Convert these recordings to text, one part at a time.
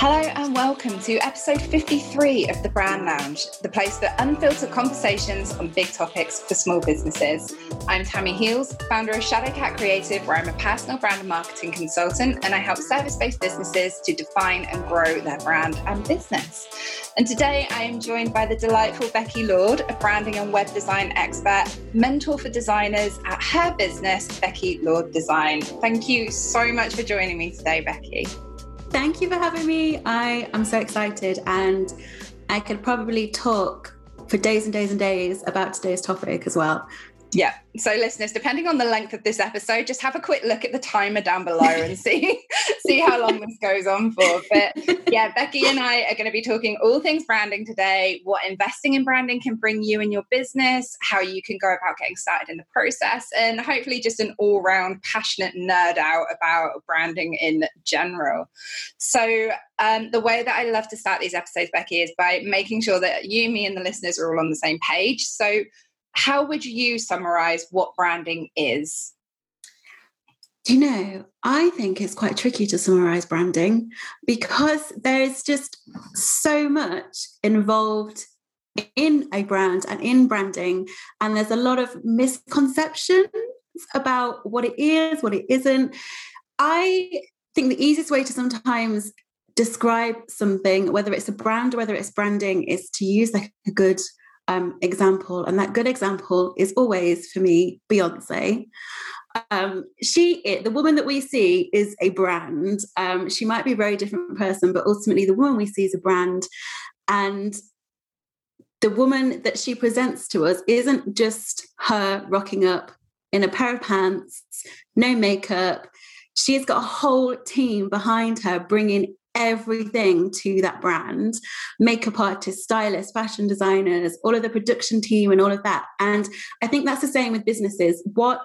Hello and welcome to episode 53 of The Brand Lounge, the place for unfiltered conversations on big topics for small businesses. I'm Tammi Heels, founder of Shadowcat Creative, where I'm a personal brand and marketing consultant and I help service based businesses to define and grow their brand and business. And today I am joined by the delightful Becky Lord, a branding and web design expert, mentor for designers at her business, Becky Lord Design. Thank you so much for joining me today, Becky. Thank you for having me. I am so excited and I could probably talk for days and days and days about today's topic as well. Yeah. So, listeners, depending on the length of this episode, just have a quick look at the timer down below and see see how long this goes on for. But yeah, Becky and I are going to be talking all things branding today, what investing in branding can bring you and your business, how you can go about getting started in the process, and hopefully just an all round passionate nerd out about branding in general. So, um, the way that I love to start these episodes, Becky, is by making sure that you, me, and the listeners are all on the same page. So how would you summarize what branding is? Do you know, I think it's quite tricky to summarize branding because there's just so much involved in a brand and in branding, and there's a lot of misconceptions about what it is, what it isn't. I think the easiest way to sometimes describe something, whether it's a brand or whether it's branding, is to use like a good um, example. And that good example is always, for me, Beyonce. Um, she, the woman that we see, is a brand. Um, she might be a very different person, but ultimately, the woman we see is a brand. And the woman that she presents to us isn't just her rocking up in a pair of pants, no makeup. She's got a whole team behind her bringing everything to that brand. Makeup artists stylists fashion designers all of the production team and all of that. And i think that's the same with businesses. What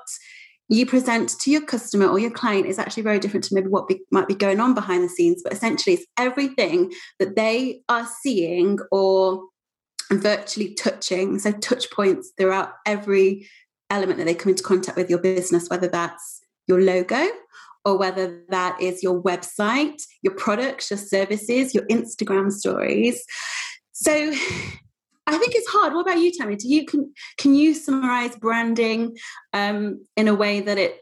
you present to your customer or your client is actually very different to maybe what be, might be going on behind the scenes but essentially it's everything that they are seeing or virtually touching. So touch points throughout every element that they come into contact with your business whether that's your logo or whether that is your website, your products, your services, your Instagram stories. So I think it's hard. What about you, Tammi? Do you can can you summarize branding um, in a way that it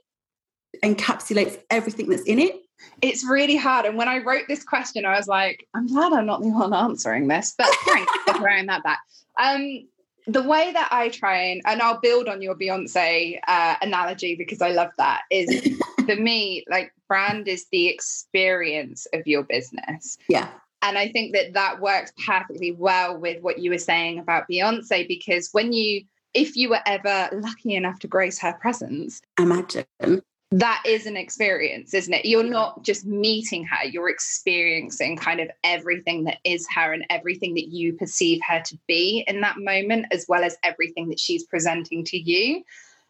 encapsulates everything that's in it? It's really hard. And when I wrote this question, I was like, I'm glad I'm not the one answering this, but thanks for throwing that back. Um, the way that I train, and and I'll build on your Beyonce uh, analogy because I love that is for me like brand is the experience of your business. Yeah. And I think that that works perfectly well with what you were saying about Beyonce because when you if you were ever lucky enough to grace her presence, imagine that is an experience, isn't it? You're not just meeting her, you're experiencing kind of everything that is her and everything that you perceive her to be in that moment, as well as everything that she's presenting to you.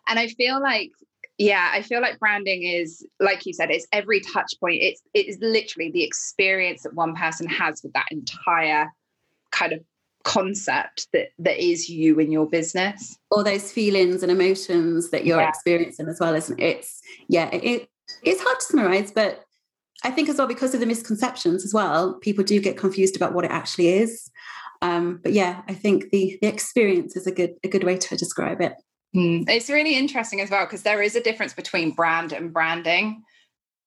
And I feel like, yeah, I feel like branding is, like you said, it's every touch point. It's it is literally the experience that one person has with that entire kind of concept that that is you in your business. All those feelings and emotions that you're yeah. experiencing as well isn't it? It's yeah it, it's hard to summarize but i think as well because of the misconceptions as well people do get confused about what it actually is. Um, but yeah i think the the experience is a good a good way to describe it. Mm. it's really interesting as well because there is a difference between brand and branding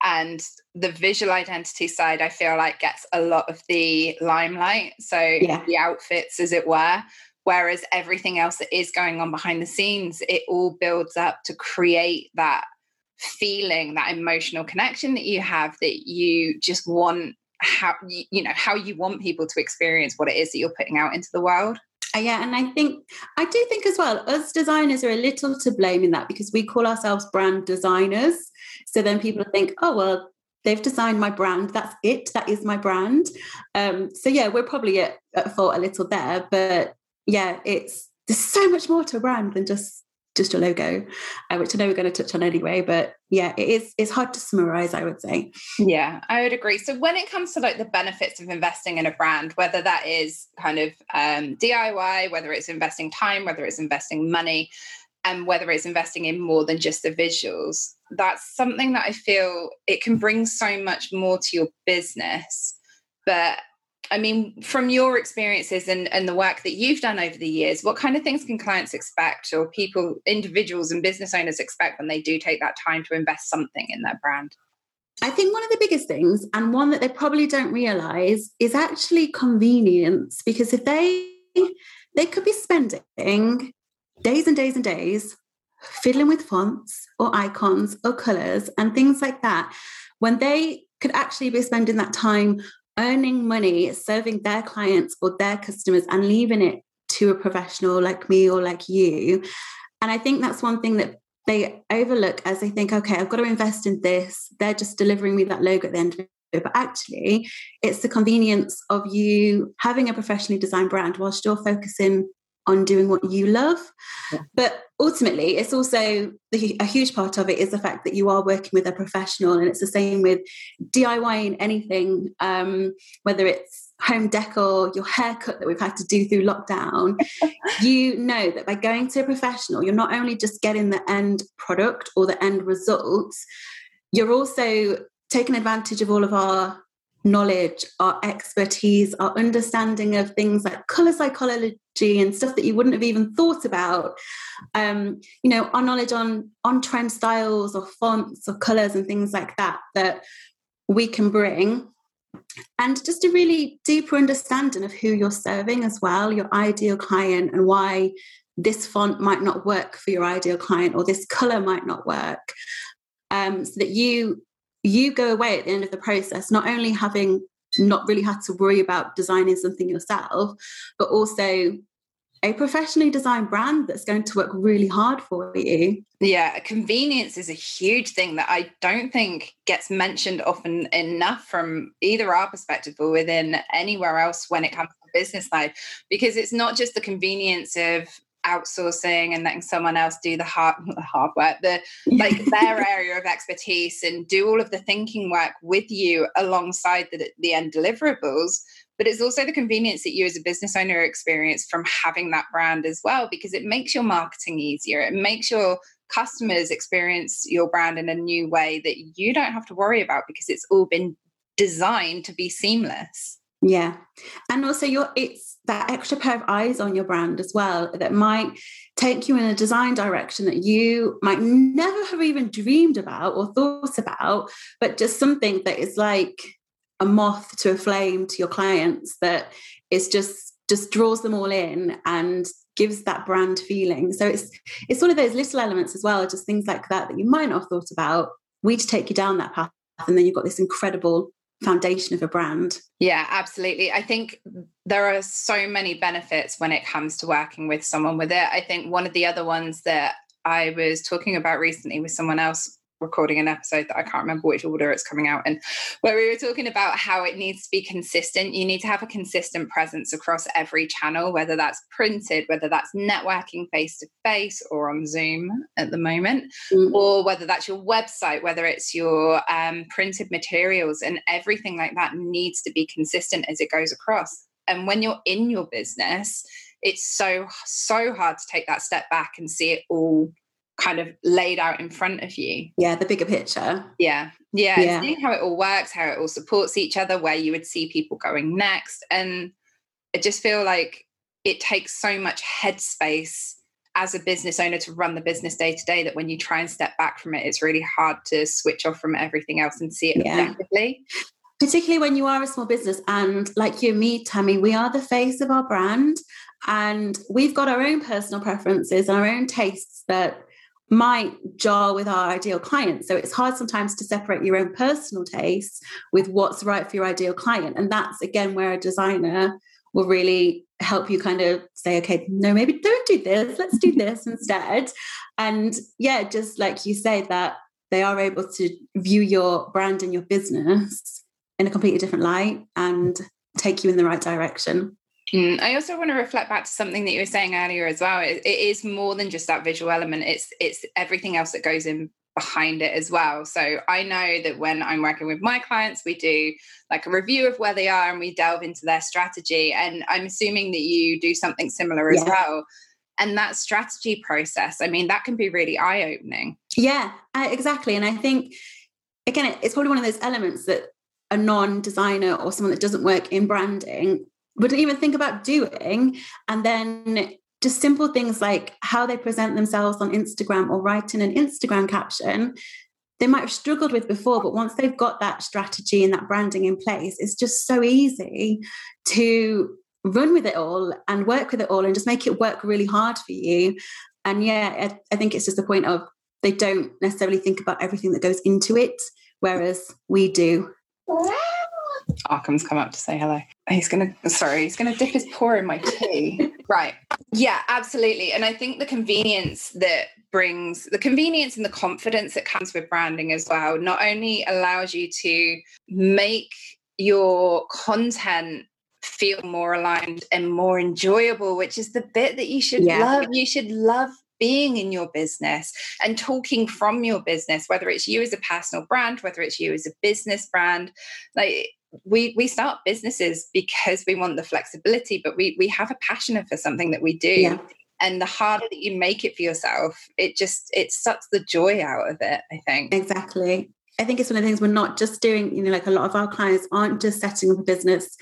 and the visual identity side i feel like gets a lot of the limelight so yeah. the outfits as it were whereas everything else that is going on behind the scenes it all builds up to create that feeling that emotional connection that you have that you just want how you know how you want people to experience what it is that you're putting out into the world uh, yeah, and I think I do think as well, us designers are a little to blame in that because we call ourselves brand designers. So then people think, oh well, they've designed my brand. That's it. That is my brand. Um, so yeah, we're probably at, at fault a little there, but yeah, it's there's so much more to a brand than just just a logo, uh, which I know we're going to touch on anyway. But yeah, it is it's hard to summarize, I would say. Yeah, I would agree. So when it comes to like the benefits of investing in a brand, whether that is kind of um, DIY, whether it's investing time, whether it's investing money, and whether it's investing in more than just the visuals, that's something that I feel it can bring so much more to your business but I mean, from your experiences and, and the work that you've done over the years, what kind of things can clients expect or people, individuals and business owners expect when they do take that time to invest something in their brand? I think one of the biggest things, and one that they probably don't realize, is actually convenience. Because if they they could be spending days and days and days fiddling with fonts or icons or colors and things like that, when they could actually be spending that time earning money, serving their clients or their customers, and leaving it to a professional like me or like you. And I think that's one thing that they overlook as they think, okay, I've got to invest in this. They're just delivering me that logo at the end of. But actually, it's the convenience of you having a professionally designed brand whilst you're focusing on doing what you love. Yeah. But ultimately, it's also the, a huge part of it is the fact that you are working with a professional, and it's the same with DIYing anything, um, whether it's home decor, your haircut that we've had to do through lockdown, you know that by going to a professional, you're not only just getting the end product or the end results, you're also taking advantage of all of our knowledge, our expertise, our understanding of things like color psychology and stuff that you wouldn't have even thought about. Um, you know, our knowledge on on trend styles or fonts or colors and things like that that we can bring and just a really deeper understanding of who you're serving as well, your ideal client, and why this font might not work for your ideal client or this color might not work. Um, so that you you go away at the end of the process not only having not really had to worry about designing something yourself, but also a professionally designed brand that's going to work really hard for you. Yeah, convenience is a huge thing that I don't think gets mentioned often enough from either our perspective or within anywhere else when it comes to business life, because it's not just the convenience of outsourcing and letting someone else do the hard, the hard work, the like their area of expertise and do all of the thinking work with you alongside the, the end deliverables. But it's also the convenience that you as a business owner experience from having that brand as well because it makes your marketing easier. It makes your customers experience your brand in a new way that you don't have to worry about because it's all been designed to be seamless yeah. And also your it's that extra pair of eyes on your brand as well that might take you in a design direction that you might never have even dreamed about or thought about but just something that is like a moth to a flame to your clients that is just just draws them all in and gives that brand feeling. So it's it's one of those little elements as well just things like that that you might not have thought about we to take you down that path. And then you've got this incredible foundation of a brand. Yeah absolutely. I think there are so many benefits when it comes to working with someone with it. I think one of the other ones that i was talking about recently with someone else recording an episode that I can't remember which order it's coming out in, where we were talking about how it needs to be consistent. You need to have a consistent presence across every channel, whether that's printed, whether that's networking face to face or on Zoom at the moment, mm. or whether that's your website, whether it's your um, printed materials, and everything like that needs to be consistent as it goes across. And when you're in your business, it's so, so hard to take that step back and see it all kind of laid out in front of you. Yeah, the bigger picture. Yeah. Yeah. yeah. Seeing how it all works, how it all supports each other, where you would see people going next. And I just feel like it takes so much headspace as a business owner to run the business day to day that when you try and step back from it, it's really hard to switch off from everything else and see it yeah. objectively. Particularly when you are a small business and like you and me, Tammi, we are the face of our brand and we've got our own personal preferences and our own tastes that might jar with our ideal client. So it's hard sometimes to separate your own personal tastes with what's right for your ideal client. And that's again where a designer will really help you kind of say, okay, no, maybe don't do this, let's do this instead. And yeah, just like you say, that they are able to view your brand and your business in a completely different light and take you in the right direction. Mm, I also want to reflect back to something that you were saying earlier as well. It, it is more than just that visual element. It's it's everything else that goes in behind it as well. So I know that when I'm working with my clients, we do like a review of where they are and we delve into their strategy. And I'm assuming that you do something similar as yeah. well. And that strategy process, I mean, that can be really eye opening. Yeah, exactly. And I think again, it's probably one of those elements that a non-designer or someone that doesn't work in branding wouldn't even think about doing and then just simple things like how they present themselves on Instagram or writing an Instagram caption they might have struggled with before, but once they've got that strategy and that branding in place, it's just so easy to run with it all and work with it all and just make it work really hard for you. And yeah, I, I think it's just the point of they don't necessarily think about everything that goes into it, whereas we do. Arkham's come up to say hello. He's gonna sorry, he's gonna dip his paw in my tea. right. Yeah, absolutely. And I think the convenience that brings the convenience and the confidence that comes with branding as well not only allows you to make your content feel more aligned and more enjoyable, which is the bit that you should yeah. love. You should love being in your business and talking from your business, whether it's you as a personal brand, whether it's you as a business brand. Like we we start businesses because we want the flexibility, but we we have a passion for something that we do. Yeah. And the harder that you make it for yourself, it just it sucks the joy out of it, I think. Exactly. I think it's one of the things we're not just doing, you know, like a lot of our clients aren't just setting up a business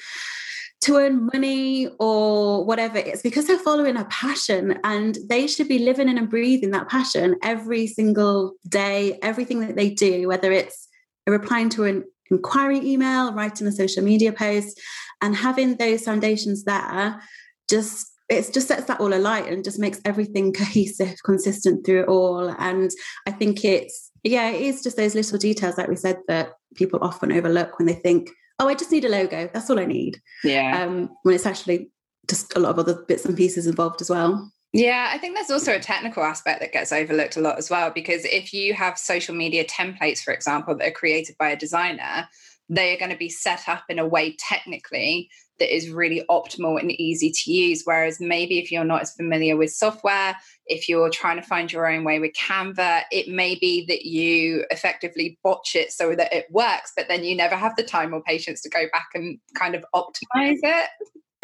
to earn money or whatever. It's because they're following a passion and they should be living in and breathing that passion every single day, everything that they do, whether it's replying to an inquiry email, writing a social media post, and having those foundations there just it just sets that all alight and just makes everything cohesive, consistent through it all. And I think it's yeah, it is just those little details, like we said, that people often overlook when they think, oh, I just need a logo. That's all I need. Yeah. Um, when it's actually just a lot of other bits and pieces involved as well. Yeah, I think there's also a technical aspect that gets overlooked a lot as well. Because if you have social media templates, for example, that are created by a designer, they are going to be set up in a way technically that is really optimal and easy to use. Whereas maybe if you're not as familiar with software, if you're trying to find your own way with Canva, it may be that you effectively botch it so that it works, but then you never have the time or patience to go back and kind of optimize it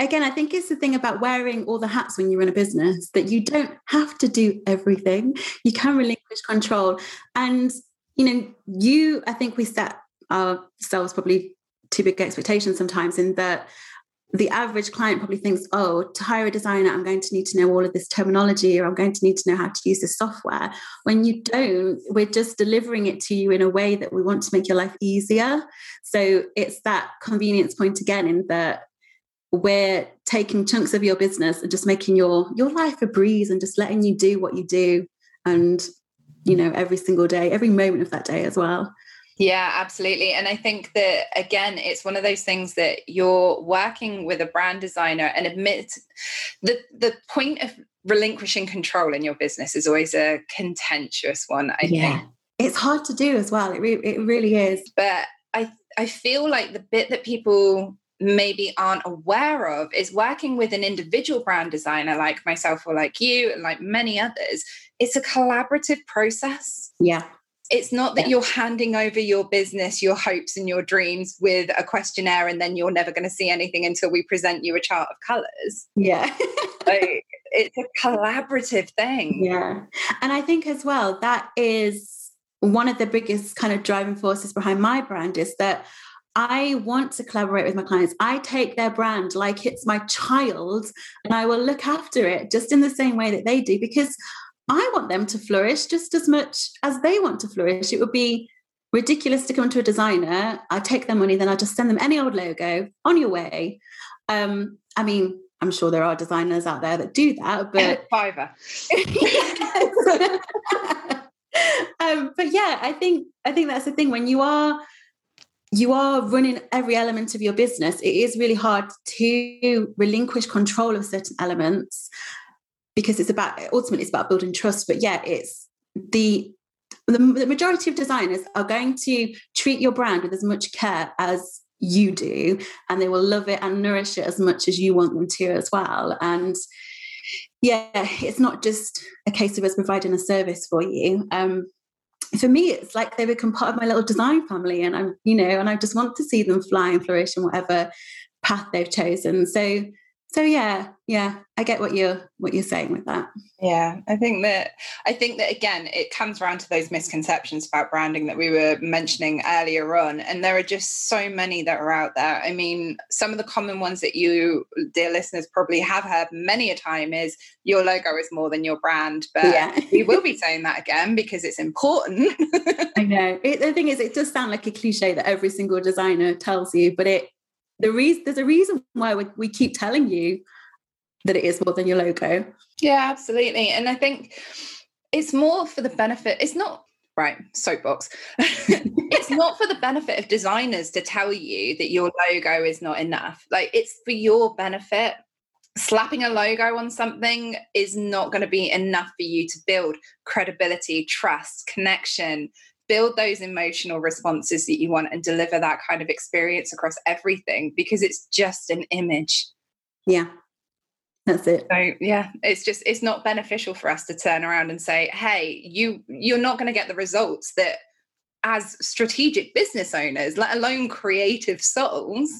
again, I think it's the thing about wearing all the hats when you run a business that you don't have to do everything. You can relinquish control. And, you know, you, I think we set ourselves probably too big expectations sometimes in that the average client probably thinks, oh, to hire a designer, I'm going to need to know all of this terminology or I'm going to need to know how to use this software. When you don't, we're just delivering it to you in a way that we want to make your life easier. So it's that convenience point again in that we're taking chunks of your business and just making your your life a breeze and just letting you do what you do and you know every single day every moment of that day as well. Yeah absolutely. And i think that again it's one of those things that you're working with a brand designer and admit the the point of relinquishing control in your business is always a contentious one i yeah. think. It's hard to do as well. It, re- it really is. But i i feel like the bit that people maybe aren't aware of is working with an individual brand designer like myself or like you and like many others it's a collaborative process. Yeah. It's not that yeah. you're handing over your business your hopes and your dreams with a questionnaire and then you're never going to see anything until we present you a chart of colors. Yeah. Like, it's a collaborative thing. Yeah. And i think as well that is one of the biggest kind of driving forces behind my brand is that I want to collaborate with my clients. I take their brand like it's my child and I will look after it just in the same way that they do because I want them to flourish just as much as they want to flourish. It would be ridiculous to come to a designer, I take their money, then I'll just send them any old logo on your way. Um, I mean, I'm sure there are designers out there that do that, but Fiverr. um, but yeah, I think I think that's the thing when you are you are running every element of your business, it is really hard to relinquish control of certain elements because it's about ultimately it's about building trust. But yeah, it's the the, the majority of designers are going to treat your brand with as much care as you do, and they will love it and nourish it as much as you want them to as well. And yeah, it's not just a case of us providing a service for you. Um, for me, it's like they become part of my little design family, and I'm, you know, and I just want to see them fly and flourish in whatever path they've chosen. So so yeah yeah i get what you're what you're saying with that. Yeah i think that i think that again it comes around to those misconceptions about branding that we were mentioning earlier on and there are just so many that are out there. I mean some of the common ones that you dear listeners probably have heard many a time is your logo is more than your brand but yeah. we will be saying that again because it's important. I know. It, the thing is it does sound like a cliche that every single designer tells you but it the reason there's a reason why we, we keep telling you that it is more than your logo. Yeah, absolutely. And I think it's more for the benefit. It's not right soapbox it's not for the benefit of designers to tell you that your logo is not enough like it's for your benefit slapping a logo on something is not going to be enough for you to build credibility trust connection build those emotional responses that you want and deliver that kind of experience across everything because it's just an image. Yeah. That's it. So yeah, it's just it's not beneficial for us to turn around and say, "Hey, you you're not going to get the results that as strategic business owners, let alone creative souls,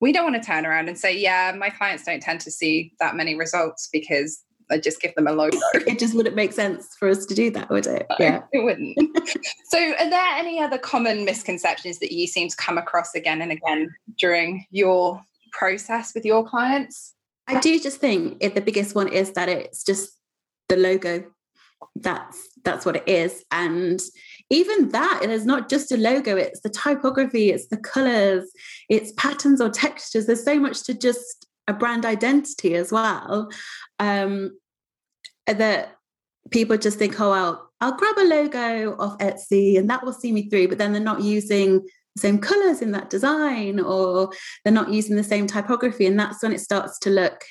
we don't want to turn around and say, yeah, my clients don't tend to see that many results because I just give them a logo. it just wouldn't make sense for us to do that, would it? No, yeah, it wouldn't. so, are there any other common misconceptions that you seem to come across again and again during your process with your clients? I do just think it, the biggest one is that it's just the logo. That's that's what it is, and even that it is not just a logo it's the typography it's the colors it's patterns or textures there's so much to just a brand identity as well um, that people just think, oh, I'll, I'll grab a logo off Etsy and that will see me through, but then they're not using the same colors in that design or they're not using the same typography. And that's when it starts to look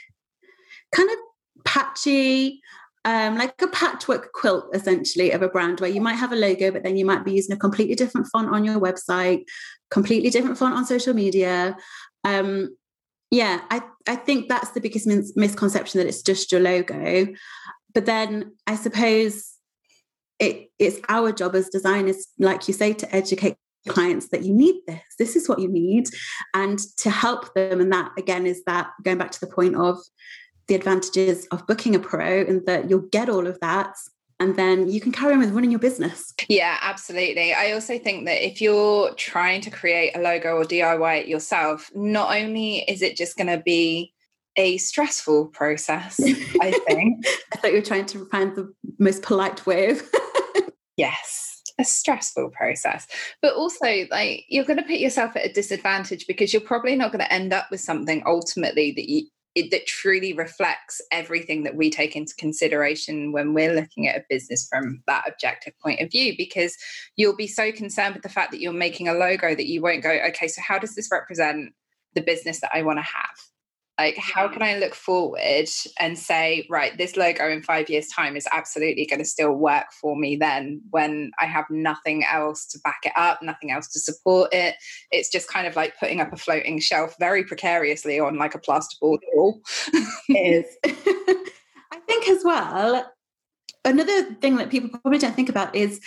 kind of patchy, um, like a patchwork quilt essentially of a brand where you might have a logo, but then you might be using a completely different font on your website, completely different font on social media. Um, yeah, I, I think that's the biggest mis- misconception that it's just your logo. But then I suppose it, it's our job as designers, like you say, to educate clients that you need this. This is what you need. And to help them. And that, again, is that going back to the point of the advantages of booking a pro and that you'll get all of that and then you can carry on with running your business. Yeah, absolutely. I also think that if you're trying to create a logo or DIY it yourself, not only is it just going to be a stressful process, I think. I thought you were trying to find the most polite way of. yes, a stressful process. But also, like, you're going to put yourself at a disadvantage because you're probably not going to end up with something ultimately that you, it, that truly reflects everything that we take into consideration when we're looking at a business from that objective point of view because you'll be so concerned with the fact that you're making a logo that you won't go okay so how does this represent the business that i want to have like how can i look forward and say right this logo in five years time is absolutely going to still work for me then when i have nothing else to back it up nothing else to support it? It's just kind of like putting up a floating shelf very precariously on like a plasterboard wall. It is. I think as well another thing that people probably don't think about is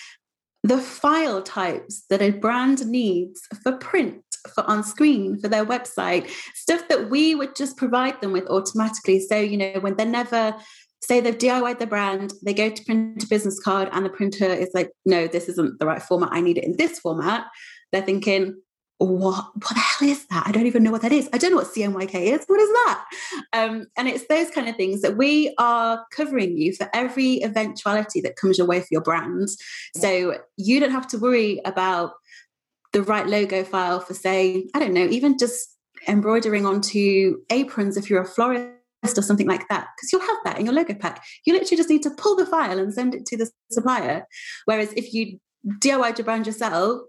the file types that a brand needs for print for on screen for their website, stuff that we would just provide them with automatically. So, you know, when they're never say they've DIYed the brand, they go to print a business card and the printer is like, no, this isn't the right format. I need it in this format. They're thinking, what what the hell is that? I don't even know what that is. I don't know what CMYK is. What is that? Um, and it's those kind of things that we are covering you for every eventuality that comes your way for your brand. So you don't have to worry about the right logo file for, say, I don't know, even just embroidering onto aprons if you're a florist or something like that, because you'll have that in your logo pack. You literally just need to pull the file and send it to the supplier. Whereas if you DIY your brand yourself,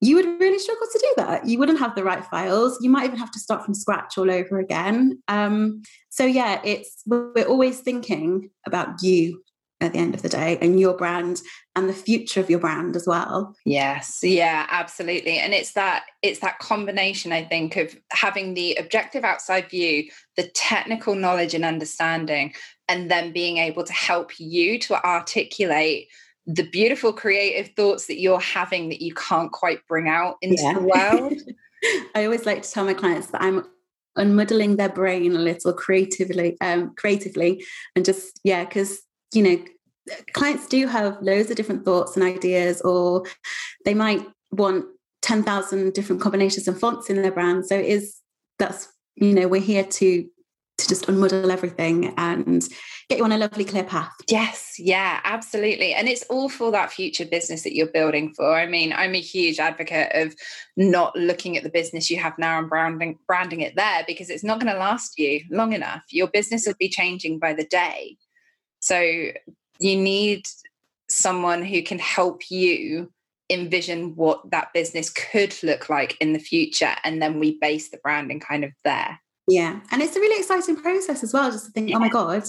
you would really struggle to do that. You wouldn't have the right files. You might even have to start from scratch all over again. Um, so yeah, it's we're always thinking about you at the end of the day and your brand and the future of your brand as well yes yeah absolutely and it's that it's that combination i think of having the objective outside view the technical knowledge and understanding and then being able to help you to articulate the beautiful creative thoughts that you're having that you can't quite bring out into yeah. the world i always like to tell my clients that i'm unmuddling their brain a little creatively, um, creatively, and just yeah, because you know clients do have loads of different thoughts and ideas, or they might want 10,000 different combinations and fonts in their brand. So it is that's you know we're here to to just unmuddle everything and get you on a lovely clear path. Yes, yeah, absolutely. And it's all for that future business that you're building for. I mean, I'm a huge advocate of not looking at the business you have now and branding branding it there because it's not going to last you long enough. Your business will be changing by the day. So you need someone who can help you envision what that business could look like in the future and then we base the branding kind of there yeah and it's a really exciting process as well just to think yeah. oh my god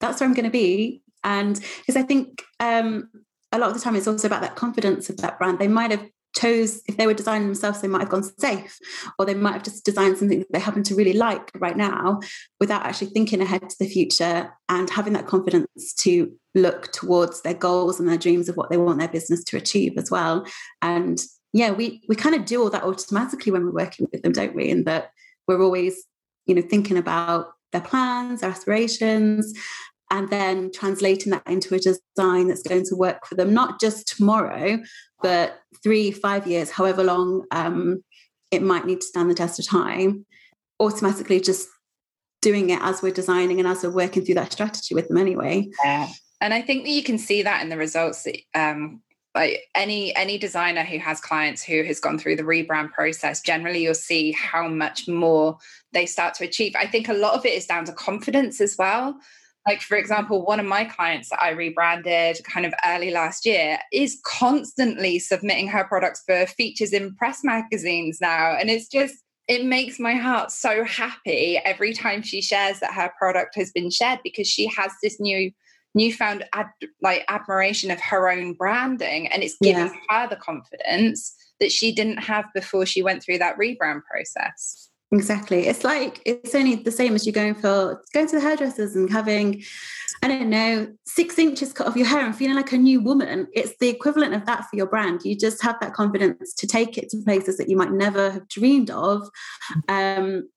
that's where i'm going to be. And because i think um a lot of the time it's also about that confidence of that brand. They might have chose if they were designing themselves they might have gone safe or they might have just designed something that they happen to really like right now without actually thinking ahead to the future and having that confidence to look towards their goals and their dreams of what they want their business to achieve as well. And yeah we we kind of do all that automatically when we're working with them don't we? And that we're always you know thinking about their plans their aspirations and then translating that into a design that's going to work for them, not just tomorrow, but three, five years, however long um, it might need to stand the test of time, automatically just doing it as we're designing and as we're working through that strategy with them anyway. Yeah. And I think that you can see that in the results that um, like any any designer who has clients who has gone through the rebrand process generally you'll see how much more they start to achieve i think a lot of it is down to confidence as well like, for example, one of my clients that I rebranded kind of early last year is constantly submitting her products for features in press magazines now. And it's just, it makes my heart so happy every time she shares that her product has been shared because she has this new newfound ad, like admiration of her own branding and it's giving yeah. her the confidence that she didn't have before she went through that rebrand process Exactly. It's like it's only the same as you going for going to the hairdressers and having, I don't know, six inches cut off your hair and feeling like a new woman. It's the equivalent of that for your brand. You just have that confidence to take it to places that you might never have dreamed of. Um,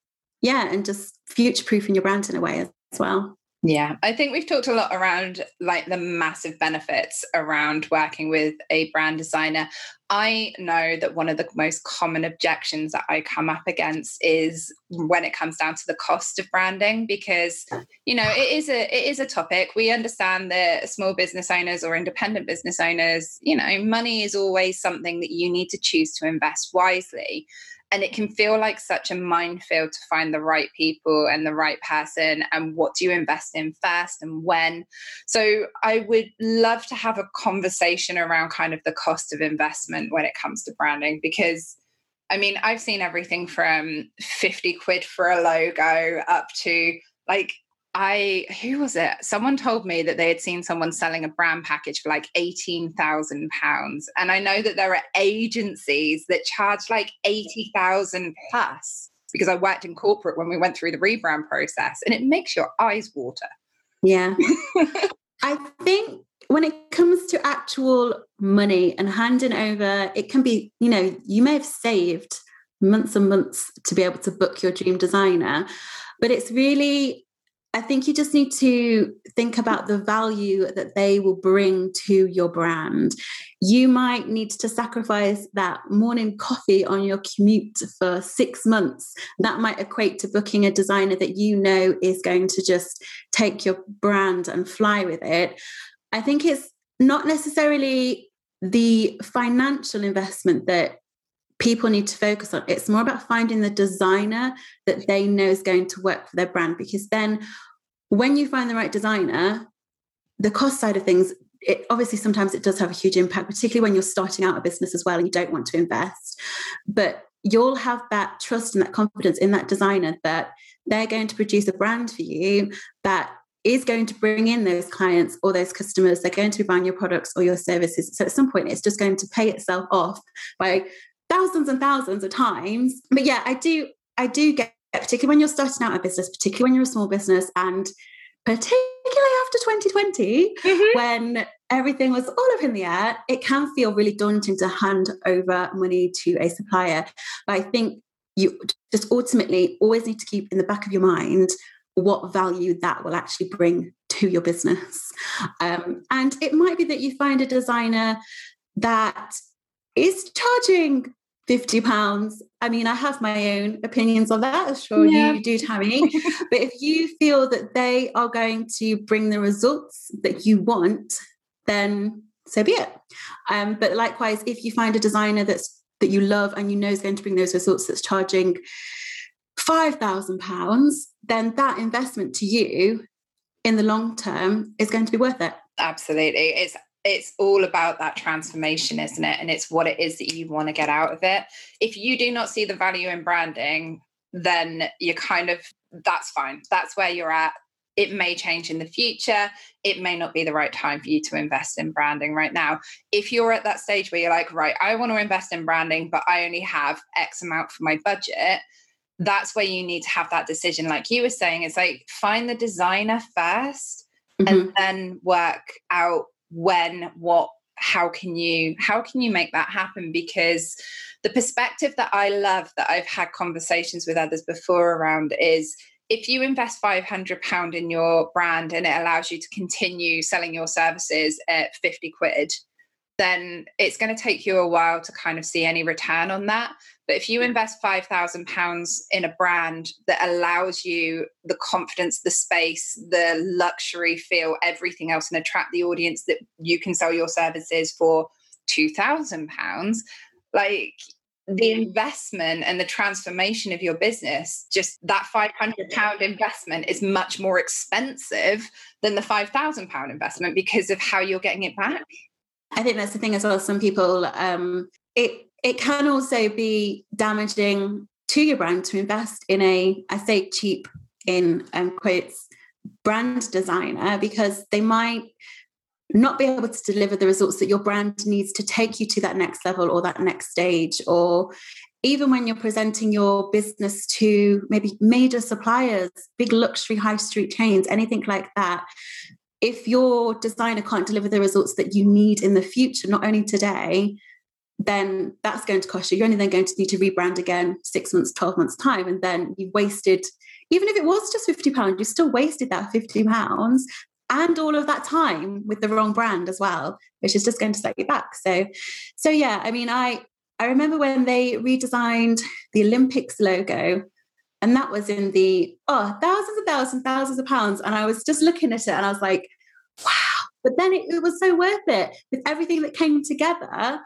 yeah, and just future proofing your brand in a way as well. Yeah, I think we've talked a lot around like the massive benefits around working with a brand designer. I know that one of the most common objections that I come up against is when it comes down to the cost of branding because you know it is a it is a topic. We understand that small business owners or independent business owners, you know, money is always something that you need to choose to invest wisely and it can feel like such a minefield to find the right people and the right person and what do you invest in first and when. So i would love to have a conversation around kind of the cost of investment when it comes to branding because i mean i've seen everything from 50 quid for a logo up to like I who was it? Someone told me that they had seen someone selling a brand package for like eighteen thousand pounds, and I know that there are agencies that charge like eighty thousand plus. Because I worked in corporate when we went through the rebrand process, and it makes your eyes water. Yeah, I think when it comes to actual money and handing over, it can be you know you may have saved months and months to be able to book your dream designer, but it's really I think you just need to think about the value that they will bring to your brand. You might need to sacrifice that morning coffee on your commute for six months. That might equate to booking a designer that you know is going to just take your brand and fly with it. I think it's not necessarily the financial investment that people need to focus on. It's more about finding the designer that they know is going to work for their brand because then when you find the right designer, the cost side of things, it obviously sometimes it does have a huge impact, particularly when you're starting out a business as well and you don't want to invest. But you'll have that trust and that confidence in that designer that they're going to produce a brand for you that is going to bring in those clients or those customers. They're going to be buying your products or your services. So at some point, it's just going to pay itself off by thousands and thousands of times. But yeah, I do, I do get particularly when you're starting out a business, particularly when you're a small business, and particularly after 2020, mm-hmm. when everything was all up in the air, it can feel really daunting to hand over money to a supplier. But I think you just ultimately always need to keep in the back of your mind what value that will actually bring to your business. Um, and it might be that you find a designer that is charging 50 pounds. I mean, I have my own opinions on that, as sure yeah. you do, Tammi. but if you feel that they are going to bring the results that you want, then so be it. Um, but likewise, if you find a designer that's that you love and you know is going to bring those results that's charging five thousand pounds, then that investment to you in the long term is going to be worth it. Absolutely. It's it's all about that transformation, isn't it? And it's what it is that you want to get out of it. If you do not see the value in branding, then you're kind of that's fine. That's where you're at. It may change in the future. It may not be the right time for you to invest in branding right now. If you're at that stage where you're like, right, I want to invest in branding, but I only have X amount for my budget, that's where you need to have that decision. Like you were saying, it's like find the designer 1st mm-hmm. and then work out when, what, how can you how can you make that happen because the perspective that i love that i've had conversations with others before around is if you invest 500 pound in your brand and it allows you to continue selling your services at 50 quid then it's going to take you a while to kind of see any return on that. But if you invest £5,000 in a brand that allows you the confidence, the space, the luxury feel, everything else, and attract the audience that you can sell your services for £2,000, like the investment and the transformation of your business, just that £500 investment is much more expensive than the £5,000 investment because of how you're getting it back. I think that's the thing as well. Some people, um, it it can also be damaging to your brand to invest in a, I say cheap in um, quotes, brand designer because they might not be able to deliver the results that your brand needs to take you to that next level or that next stage or even when you're presenting your business to maybe major suppliers big luxury high street chains anything like that. If your designer can't deliver the results that you need in the future, not only today, then that's going to cost you. You're only then going to need to rebrand again six months, 12 months' time. And then you've wasted, even if it was just £50, you still wasted that £50 and all of that time with the wrong brand as well, which is just going to set you back. So, so yeah, I mean, I I remember when they redesigned the Olympics logo, and that was in the oh thousands and thousands, thousands of pounds. And I was just looking at it and I was like, wow. But then it, it was so worth it with everything that came together.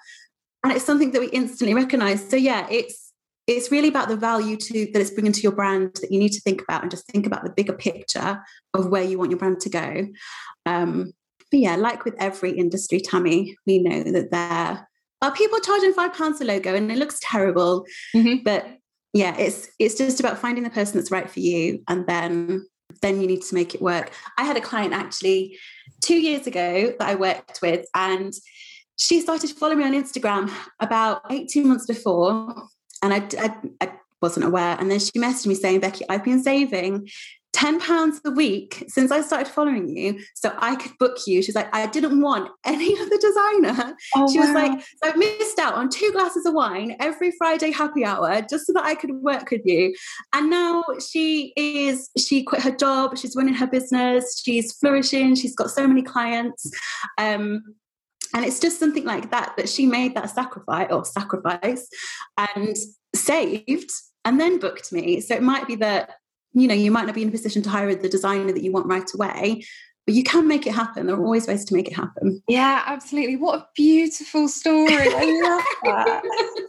And it's something that we instantly recognize. So yeah, it's it's really about the value to that it's bringing to your brand that you need to think about and just think about the bigger picture of where you want your brand to go. Um, but yeah, like with every industry, Tammi, we know that there are people charging five pounds a logo and it looks terrible. Mm-hmm. But yeah, it's it's just about finding the person that's right for you and then then you need to make it work. I had a client actually two years ago that I worked with, and she started following me on Instagram about 18 months before. And I, I, I wasn't aware. And then she messaged me saying, Becky, I've been saving 10 pounds a week since I started following you so I could book you. She's like, I didn't want any other designer. Oh, she wow. was like, so I missed out on two glasses of wine every Friday happy hour just so that I could work with you. And now she is, she quit her job, she's running her business, she's flourishing, she's got so many clients. Um, and it's just something like that that she made that sacrifice or sacrifice and saved and then booked me. So it might be that you know you might not be in a position to hire the designer that you want right away but you can make it happen. There are always ways to make it happen. Yeah absolutely. What a beautiful story. I love that.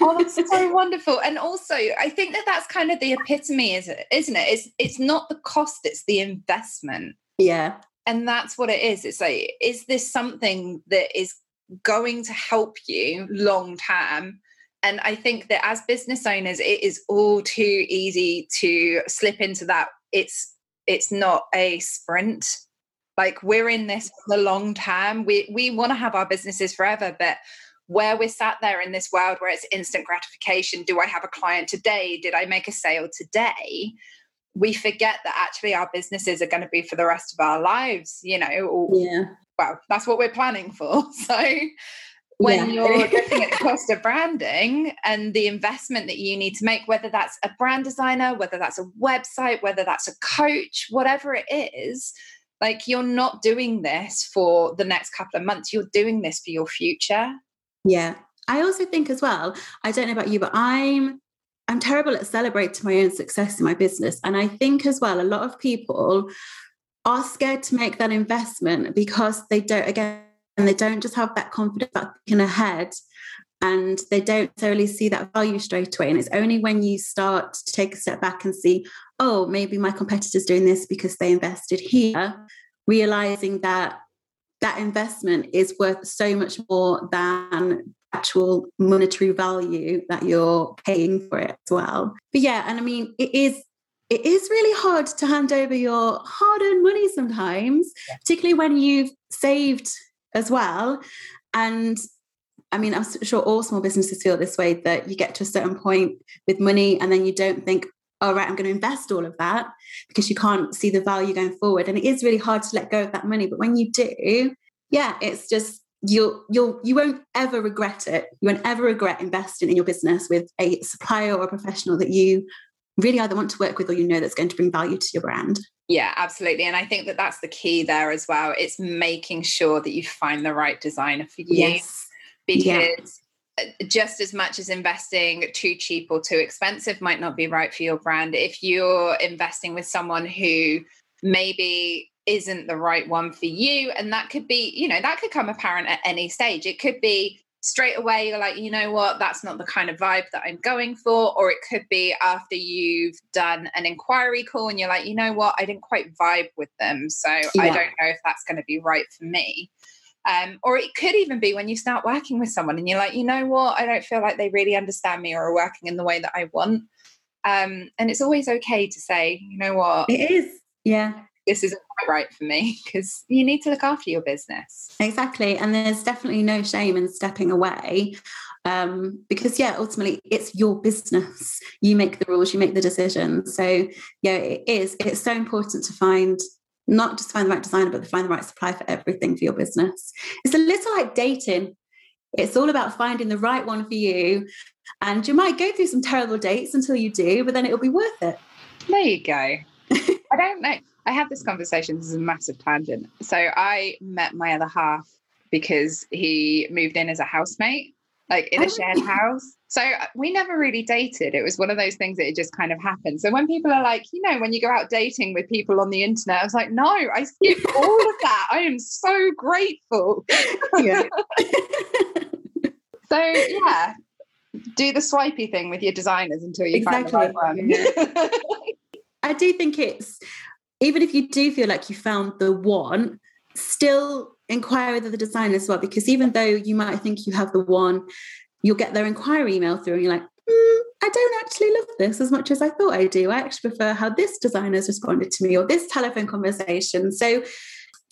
Oh that's so wonderful. And also i think that that's kind of the epitome is it isn't it? It's it's not the cost it's the investment. Yeah and that's what it is it's like is this something that is going to help you long term and I think that as business owners, it is all too easy to slip into that. It's it's not a sprint. Like we're in this for the long term. We we want to have our businesses forever, but where we're sat there in this world where it's instant gratification, do I have a client today? Did I make a sale today? We forget that actually our businesses are going to be for the rest of our lives, you know. Yeah. Well, that's what we're planning for. So when yeah. you're looking at the cost of branding and the investment that you need to make, whether that's a brand designer, whether that's a website, whether that's a coach, whatever it is, like you're not doing this for the next couple of months, you're doing this for your future. Yeah. I also think as well, I don't know about you, but I'm I'm terrible at celebrating my own success in my business. And I think as well, a lot of people are scared to make that investment because they don't, again, they don't just have that confidence about thinking ahead and they don't necessarily see that value straight away. And it's only when you start to take a step back and see, oh, maybe my competitor's doing this because they invested here, realizing that that investment is worth so much more than actual monetary value that you're paying for it as well. But yeah, and I mean, it is it is really hard to hand over your hard-earned money sometimes, yeah. particularly when you've saved as well. And I mean, I'm sure all small businesses feel this way that you get to a certain point with money and then you don't think, all right, I'm going to invest all of that because you can't see the value going forward. And it is really hard to let go of that money. But when you do, yeah, it's just you'll you'll you won't ever regret it. You won't ever regret investing in your business with a supplier or a professional that you really either want to work with or you know that's going to bring value to your brand. Yeah absolutely. And i think that that's the key there as well. It's making sure that you find the right designer for you. Yes. because yeah. just as much as investing too cheap or too expensive might not be right for your brand if you're investing with someone who maybe isn't the right one for you. And that could be, you know, that could come apparent at any stage. It could be straight away, you're like, you know what, that's not the kind of vibe that I'm going for. Or it could be after you've done an inquiry call and you're like, you know what, I didn't quite vibe with them. So yeah. I don't know if that's going to be right for me. Um, or it could even be when you start working with someone and you're like, you know what, I don't feel like they really understand me or are working in the way that I want. Um, and it's always okay to say, you know what, it is. Yeah this isn't quite right for me because you need to look after your business. Exactly. And there's definitely no shame in stepping away um, because, yeah, ultimately it's your business. You make the rules, you make the decisions. So, yeah, it is. It's so important to find not just find the right designer, but to find the right supply for everything for your business. It's a little like dating. It's all about finding the right one for you. And you might go through some terrible dates until you do, but then it'll be worth it. There you go. I don't know. I had this conversation. This is a massive tangent. So I met my other half because he moved in as a housemate, like in a oh, shared house. So uh, we never really dated. It was one of those things that it just kind of happened. So when people are like, you know, when you go out dating with people on the internet, I was like, no, I skipped all of that. I am so grateful. Yeah. so yeah, do the swipey thing with your designers until you exactly. find the right one. I do think it's even if you do feel like you found the one, still inquire with the designer as well, because even though you might think you have the one, you'll get their inquiry email through and you're like, mm, I don't actually love this as much as I thought I do. I actually prefer how this designer's responded to me or this telephone conversation. So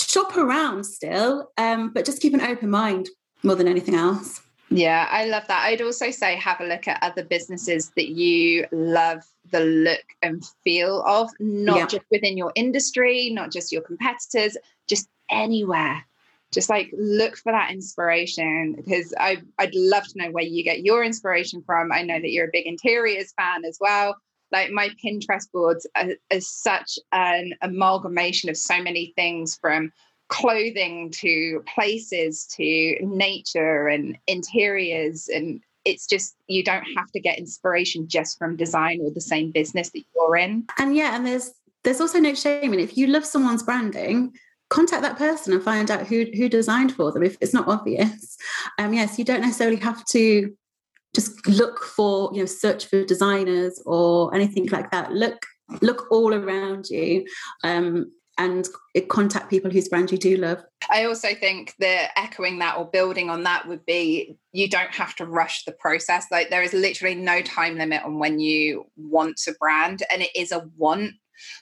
shop around still, um, but just keep an open mind more than anything else. Yeah, I love that. I'd also say have a look at other businesses that you love the look and feel of, not yeah. just within your industry, not just your competitors, just anywhere. Just like look for that inspiration because I, I'd love to know where you get your inspiration from. I know that you're a big interiors fan as well. Like my Pinterest boards are, are such an amalgamation of so many things from clothing to places to nature and interiors. And it's just you don't have to get inspiration just from design or the same business that you're in. And yeah and there's there's also no shame in if you love someone's branding contact that person and find out who who designed for them if it's not obvious. Um yes you don't necessarily have to just look for you know search for designers or anything like that. Look look all around you. Um and contact people whose brand you do love. I also think that echoing that or building on that would be you don't have to rush the process. Like there is literally no time limit on when you want to brand, and it is a want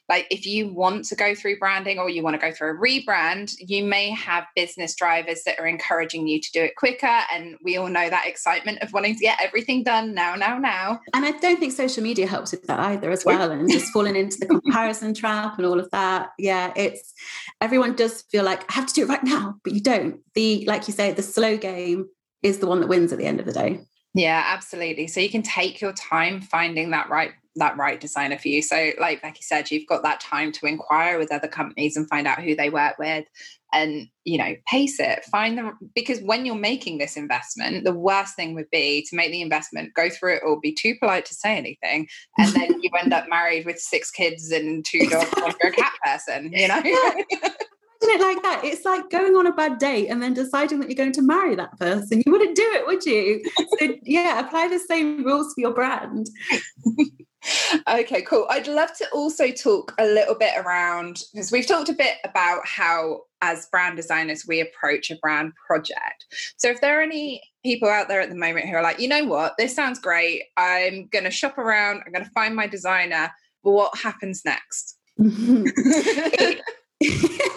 like if you want to go through branding or you want to go through a rebrand, you may have business drivers that are encouraging you to do it quicker. And we all know that excitement of wanting to get everything done now, now, now. And I don't think social media helps with that either as well. And just falling into the comparison trap and all of that. Yeah, it's everyone does feel like I have to do it right now, but you don't. The like you say, the slow game is the one that wins at the end of the day. Yeah, absolutely. So you can take your time finding that right that right designer for you. So like Becky said, you've got that time to inquire with other companies and find out who they work with and you know pace it find the because when you're making this investment the worst thing would be to make the investment go through it or be too polite to say anything and then you end up married with six kids and two dogs and a cat person you know yeah. Imagine it like that. It's like going on a bad date and then deciding that you're going to marry that person. You wouldn't do it, would you? So, yeah, apply the same rules for your brand. Okay, cool. I'd love to also talk a little bit around because we've talked a bit about how, as brand designers, we approach a brand project. So, if there are any people out there at the moment who are like, you know what, this sounds great, I'm going to shop around, I'm going to find my designer, but what happens next?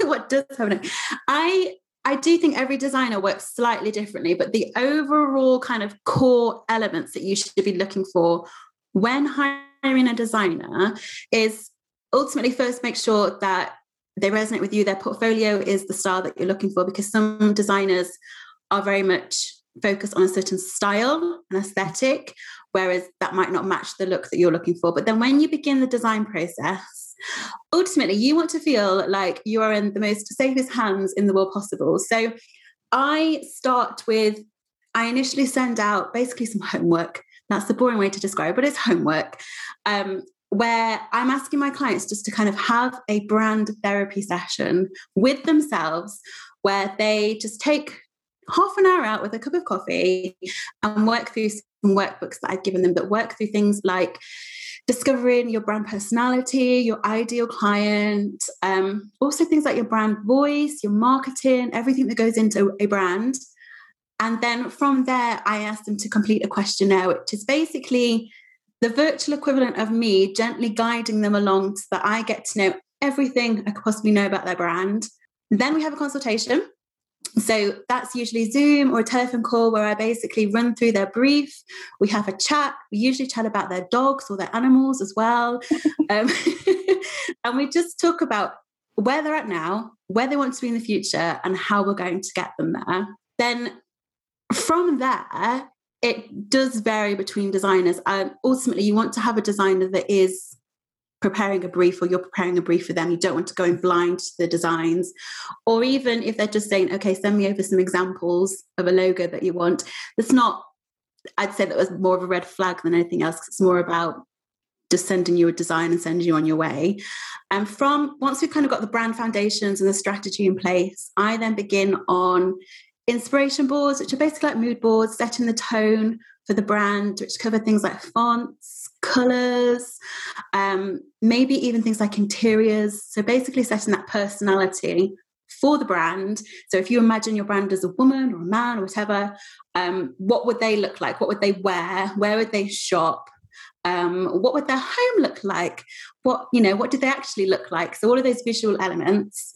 what does happen? I I do think every designer works slightly differently, but the overall kind of core elements that you should be looking for when hiring a designer is ultimately first make sure that they resonate with you. Their portfolio is the style that you're looking for because some designers are very much focused on a certain style and aesthetic, whereas that might not match the look that you're looking for. But then when you begin the design process, ultimately you want to feel like you are in the most safest hands in the world possible. So I start with, I initially send out basically some homework. That's the boring way to describe but it's homework. Um, where I'm asking my clients just to kind of have a brand therapy session with themselves where they just take half an hour out with a cup of coffee and work through some workbooks that I've given them that work through things like discovering your brand personality, your ideal client, um, also things like your brand voice, your marketing, everything that goes into a brand. And then from there, I ask them to complete a questionnaire, which is basically the virtual equivalent of me gently guiding them along so that I get to know everything I could possibly know about their brand. Then we have a consultation so that's usually Zoom or a telephone call where I basically run through their brief. We have a chat. We usually chat about their dogs or their animals as well. um, and we just talk about where they're at now, where they want to be in the future, and how we're going to get them there. Then from there, it does vary between designers. Um, ultimately, you want to have a designer that is preparing a brief or you're preparing a brief for them, you don't want to go in blind to the designs. Or even if they're just saying, okay, send me over some examples of a logo that you want, that's not, I'd say that was more of a red flag than anything else. It's more about just sending you a design and sending you on your way. And from once we've kind of got the brand foundations and the strategy in place, I then begin on inspiration boards, which are basically like mood boards, setting the tone for the brand, which cover things like fonts, colors, um, maybe even things like interiors. So basically, setting that personality for the brand. So if you imagine your brand as a woman or a man or whatever, um, what would they look like? What would they wear? Where would they shop? Um, what would their home look like? What you know, what did they actually look like? So all of those visual elements.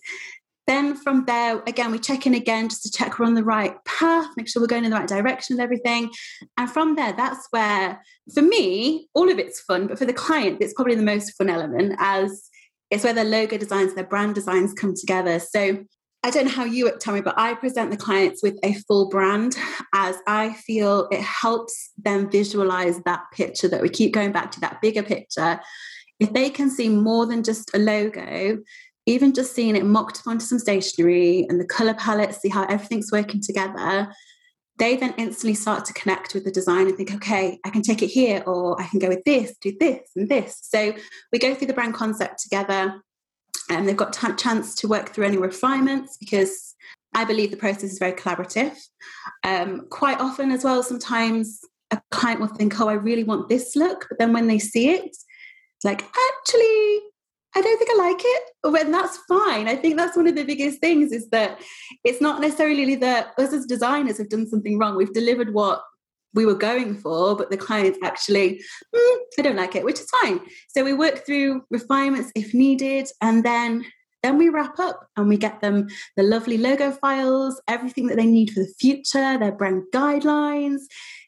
Then from there, again, we check in again just to check we're on the right path, make sure we're going in the right direction with everything. And from there, that's where, for me, all of it's fun, but for the client, it's probably the most fun element as it's where their logo designs, their brand designs come together. So I don't know how you tell me, but I present the clients with a full brand as I feel it helps them visualize that picture that we keep going back to, that bigger picture. If they can see more than just a logo, even just seeing it mocked up onto some stationery and the color palette, see how everything's working together, they then instantly start to connect with the design and think, okay, I can take it here, or I can go with this, do this and this. So we go through the brand concept together, and they've got a chance to work through any refinements because I believe the process is very collaborative. Um, quite often, as well, sometimes a client will think, oh, I really want this look, but then when they see it, like, actually, I don't think I like it. And that's fine. I think that's one of the biggest things is that it's not necessarily that us as designers have done something wrong. We've delivered what we were going for, but the client actually, mm, I don't like it, which is fine. So we work through refinements if needed, and then then we wrap up and we get them the lovely logo files, everything that they need for the future, their brand guidelines.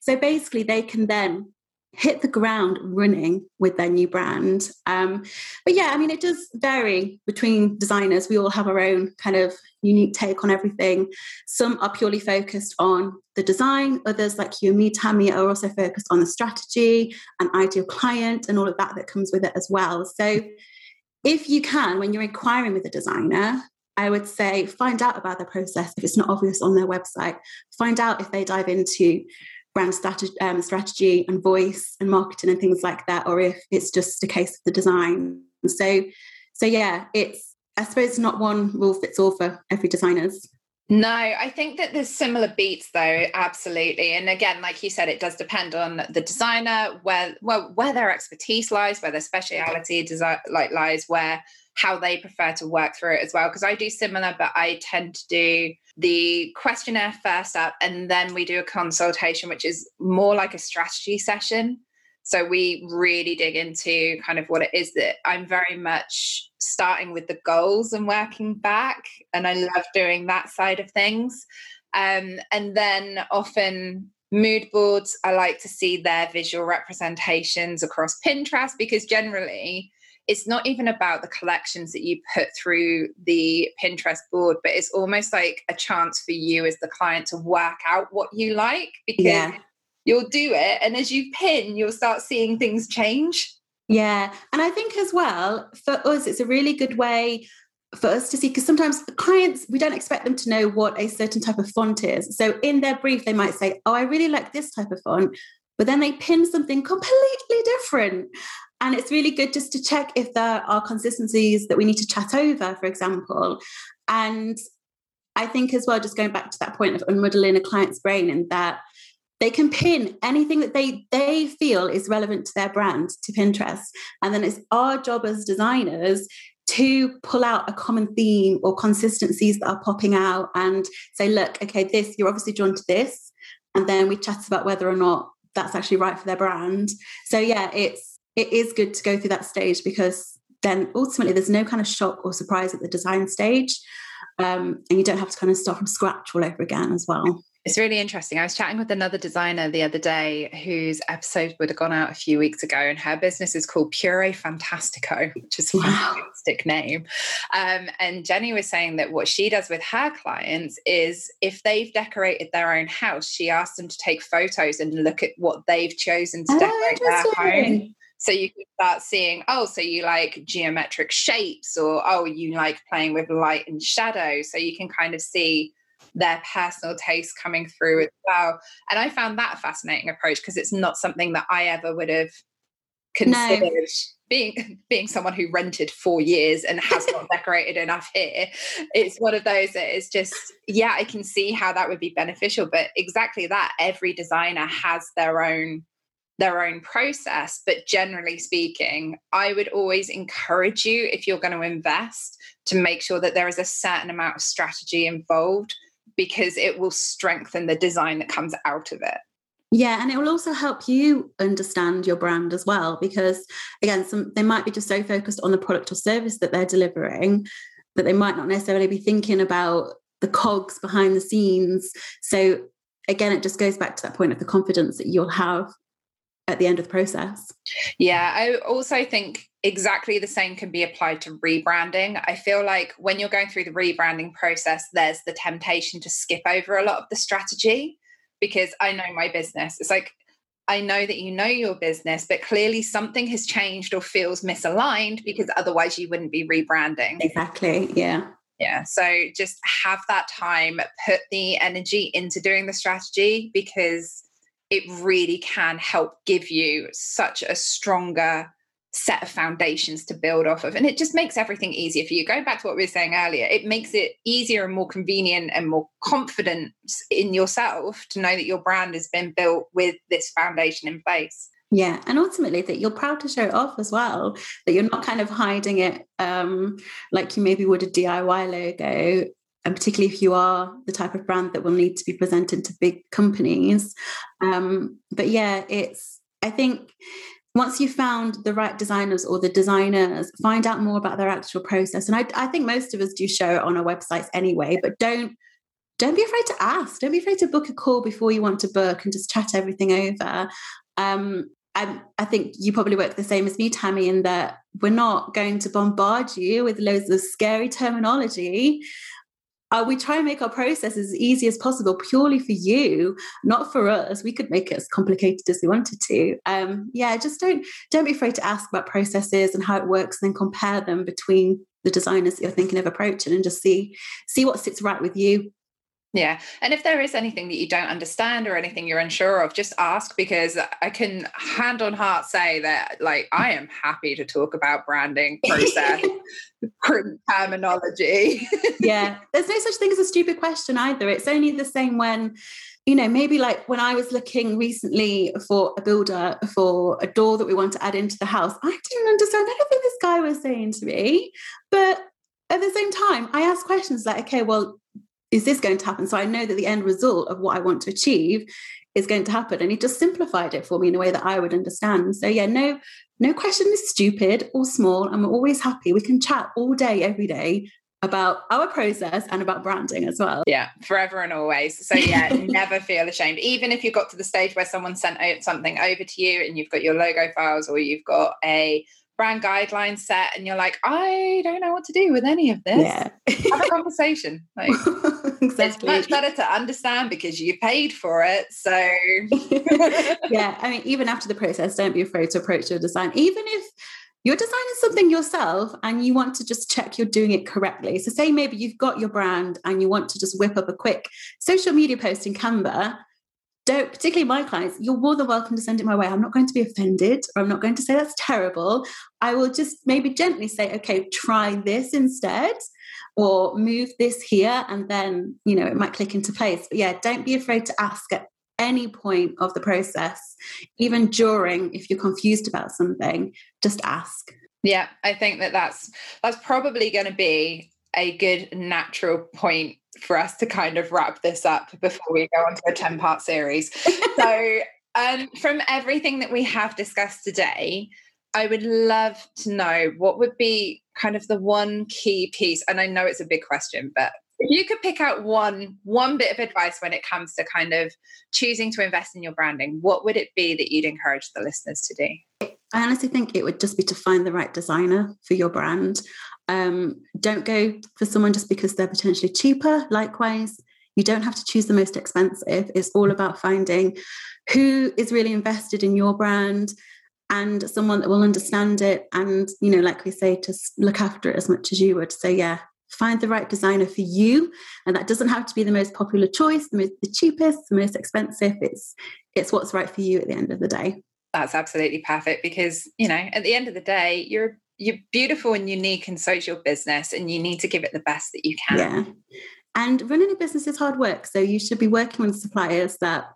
So basically, they can then hit the ground running with their new brand. Um, but yeah, I mean, it does vary between designers. We all have our own kind of unique take on everything. Some are purely focused on the design, others, like you and me, Tammi, are also focused on the strategy and ideal client and all of that that comes with it as well. So if you can, when you're inquiring with a designer, I would say find out about the process if it's not obvious on their website. Find out if they dive into brand strategy, um, strategy and voice and marketing and things like that, or if it's just a case of the design. So, so yeah, it's I suppose not one rule fits all for every designers. No, I think that there's similar beats though, absolutely. And again, like you said, it does depend on the designer, where well, where their expertise lies, where their speciality design like lies, where how they prefer to work through it as well. Because I do similar, but I tend to do the questionnaire first up, and then we do a consultation, which is more like a strategy session. So we really dig into kind of what it is that I'm very much starting with the goals and working back. And I love doing that side of things. Um, and then often mood boards, I like to see their visual representations across Pinterest because generally it's not even about the collections that you put through the Pinterest board, but it's almost like a chance for you as the client to work out what you like because yeah. you'll do it. And as you pin, you'll start seeing things change. Yeah. And I think as well, for us, it's a really good way for us to see because sometimes clients we don't expect them to know what a certain type of font is so in their brief they might say oh i really like this type of font but then they pin something completely different and it's really good just to check if there are consistencies that we need to chat over, for example. And I think as well, just going back to that point of unmuddling a client's brain and that they can pin anything that they they feel is relevant to their brand to Pinterest. And then it's our job as designers to pull out a common theme or consistencies that are popping out and say, look, okay, this, you're obviously drawn to this. And then we chat about whether or not that's actually right for their brand. So yeah, it's it is good to go through that stage because then ultimately there's no kind of shock or surprise at the design stage. Um, and you don't have to kind of start from scratch all over again as well. It's really interesting. I was chatting with another designer the other day whose episode would have gone out a few weeks ago, and her business is called Pure Fantastico, which is a wow. fantastic name. Um, and Jenny was saying that what she does with her clients is if they've decorated their own house, she asks them to take photos and look at what they've chosen to oh, decorate their home. So you can start seeing, oh, so you like geometric shapes, or oh, you like playing with light and shadow. So you can kind of see their personal taste coming through as well. And I found that a fascinating approach because it's not something that I ever would have considered. No. Being being someone who rented for years and has not decorated enough here, it's one of those that is just yeah, I can see how that would be beneficial. But exactly that, every designer has their own their own process. But generally speaking, I would always encourage you, if you're going to invest, to make sure that there is a certain amount of strategy involved because it will strengthen the design that comes out of it. Yeah, and it will also help you understand your brand as well because again, some they might be just so focused on the product or service that they're delivering that they might not necessarily be thinking about the cogs behind the scenes. So again, it just goes back to that point of the confidence that you'll have at the end of the process. Yeah, I also think exactly the same can be applied to rebranding. I feel like when you're going through the rebranding process, there's the temptation to skip over a lot of the strategy because I know my business. It's like, I know that you know your business, but clearly something has changed or feels misaligned because otherwise you wouldn't be rebranding. Exactly. Yeah. Yeah. So just have that time, put the energy into doing the strategy because it really can help give you such a stronger set of foundations to build off of. And it just makes everything easier for you. Going back to what we were saying earlier, it makes it easier and more convenient and more confident in yourself to know that your brand has been built with this foundation in place. Yeah, and ultimately that you're proud to show it off as well. That you're not kind of hiding it um, like you maybe would a DIY logo and particularly if you are the type of brand that will need to be presented to big companies. Um, but yeah, it's, I think once you've found the right designers or the designers, find out more about their actual process. And I, I think most of us do show it on our websites anyway, but don't don't be afraid to ask. Don't be afraid to book a call before you want to book and just chat everything over. Um, and I think you probably work the same as me, Tammi, in that we're not going to bombard you with loads of scary terminology. Uh, we try and make our process as easy as possible purely for you not for us. We could make it as complicated as we wanted to. Um, yeah just don't don't be afraid to ask about processes and how it works and then compare them between the designers that you're thinking of approaching and just see see what sits right with you yeah. And if there is anything that you don't understand or anything you're unsure of, just ask because I can hand on heart say that like I am happy to talk about branding process, terminology. yeah. There's no such thing as a stupid question either. It's only the same when you know, maybe like when I was looking recently for a builder for a door that we want to add into the house, I didn't understand anything this guy was saying to me. But at the same time, I asked questions like, okay, well, is this going to happen? So I know that the end result of what I want to achieve is going to happen. And he just simplified it for me in a way that I would understand. So yeah, no, no question is stupid or small. And we're always happy. We can chat all day, every day about our process and about branding as well. Yeah, forever and always. So yeah, never feel ashamed. Even if you got to the stage where someone sent something over to you and you've got your logo files or you've got a brand guidelines set and you're like, I don't know what to do with any of this. Yeah. Have a conversation. Like, exactly. It's much better to understand because you paid for it. So yeah, I mean, even after the process, don't be afraid to approach your design. Even if you're designing something yourself and you want to just check you're doing it correctly. So say maybe you've got your brand and you want to just whip up a quick social media post in Canva don't, particularly my clients, you're more than welcome to send it my way. I'm not going to be offended or I'm not going to say that's terrible. I will just maybe gently say, okay, try this instead or move this here and then, you know, it might click into place. But yeah, don't be afraid to ask at any point of the process, even during, if you're confused about something, just ask. Yeah, I think that that's that's probably going to be a good natural point for us to kind of wrap this up before we go on to a 10 part series. so, um, from everything that we have discussed today, I would love to know what would be kind of the one key piece. And I know it's a big question, but if you could pick out one one bit of advice when it comes to kind of choosing to invest in your branding, what would it be that you'd encourage the listeners to do? I honestly think it would just be to find the right designer for your brand. Um, don't go for someone just because they're potentially cheaper. Likewise, you don't have to choose the most expensive. It's all about finding who is really invested in your brand and someone that will understand it. And, you know, like we say, just look after it as much as you would. So, yeah, find the right designer for you. And that doesn't have to be the most popular choice, the, most, the cheapest, the most expensive. It's, it's what's right for you at the end of the day. That's absolutely perfect because, you know, at the end of the day, you're you're beautiful and unique and so is your business and you need to give it the best that you can yeah and running a business is hard work so you should be working with suppliers that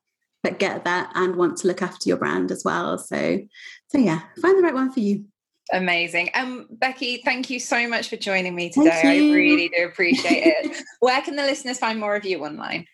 that get that and want to look after your brand as well so so yeah find the right one for you Amazing. Um, Becky, thank you so much for joining me today. I really do appreciate it. Where can the listeners find more of you online?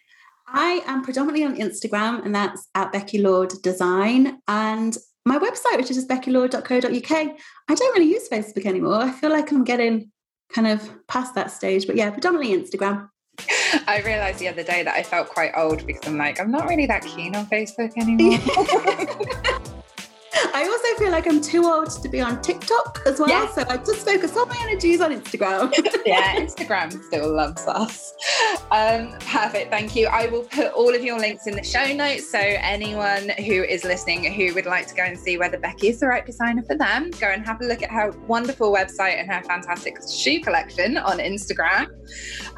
I am predominantly on Instagram, and that's at Becky Lord Design. And my website, which is just beckylord.co.uk. I don't really use Facebook anymore. I feel like I'm getting kind of past that stage, but yeah, predominantly Instagram. I realized the other day that I felt quite old because I'm like, I'm not really that keen on Facebook anymore. I also feel like I'm too old to be on TikTok as well. Yeah. So I just focus all my energies on Instagram. yeah, Instagram still loves us. Um, perfect. Thank you. I will put all of your links in the show notes. So anyone who is listening who would like to go and see whether Becky is the right designer for them, go and have a look at her wonderful website and her fantastic shoe collection on Instagram.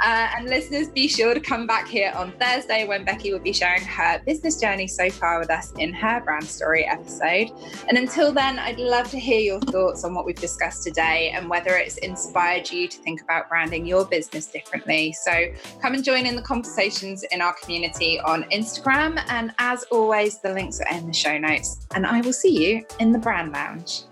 Uh, and listeners, be sure to come back here on Thursday when Becky will be sharing her business journey so far with us in her brand story episode. And until then, I'd love to hear your thoughts on what we've discussed today and whether it's inspired you to think about branding your business differently. So come and join in the conversations in our community on Instagram. And as always, the links are in the show notes. And I will see you in the Brand Lounge.